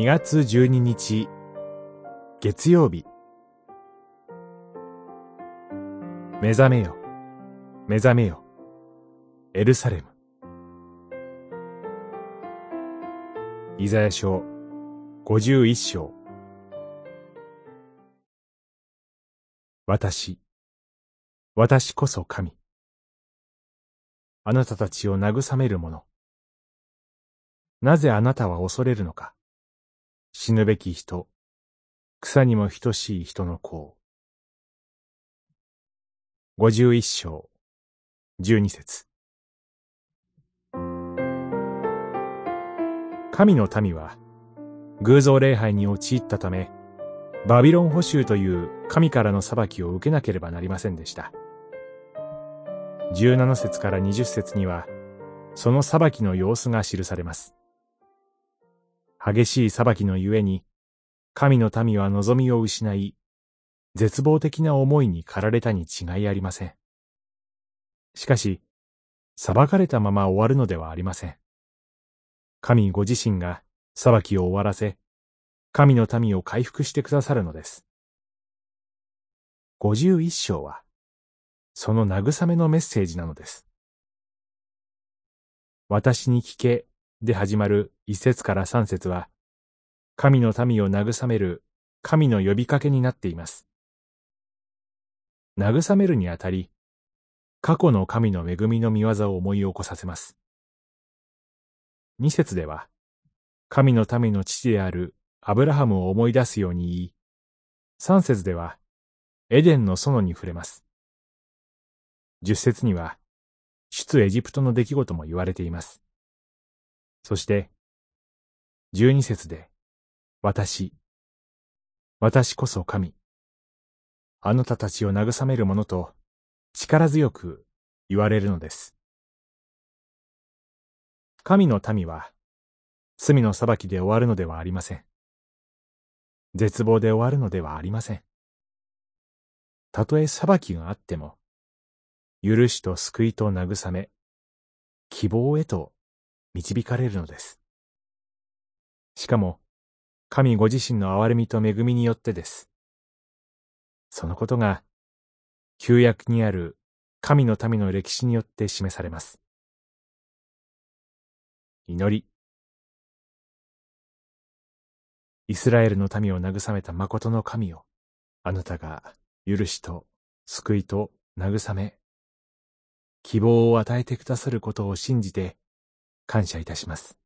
2月12日月曜日。目覚めよ。目覚めよ。エルサレム。イザヤ書51章。私。私こそ神。あなたたちを慰める者。なぜあなたは恐れるのか。死ぬべき人、草にも等しい人の子五十一章、十二節神の民は、偶像礼拝に陥ったため、バビロン捕囚という神からの裁きを受けなければなりませんでした。十七節から二十節には、その裁きの様子が記されます。激しい裁きのゆえに、神の民は望みを失い、絶望的な思いに駆られたに違いありません。しかし、裁かれたまま終わるのではありません。神ご自身が裁きを終わらせ、神の民を回復してくださるのです。五十一章は、その慰めのメッセージなのです。私に聞けで始まる一節から三節は、神の民を慰める神の呼びかけになっています。慰めるにあたり、過去の神の恵みの見業を思い起こさせます。二節では、神の民の父であるアブラハムを思い出すように言い、三節では、エデンの園に触れます。十節には、出エジプトの出来事も言われています。そして、十二節で、私、私こそ神、あなたたちを慰めるものと力強く言われるのです。神の民は、罪の裁きで終わるのではありません。絶望で終わるのではありません。たとえ裁きがあっても、許しと救いと慰め、希望へと導かれるのです。しかも、神ご自身の憐れみと恵みによってです。そのことが、旧約にある神の民の歴史によって示されます。祈り。イスラエルの民を慰めた誠の神を、あなたが許しと救いと慰め、希望を与えてくださることを信じて、感謝いたします。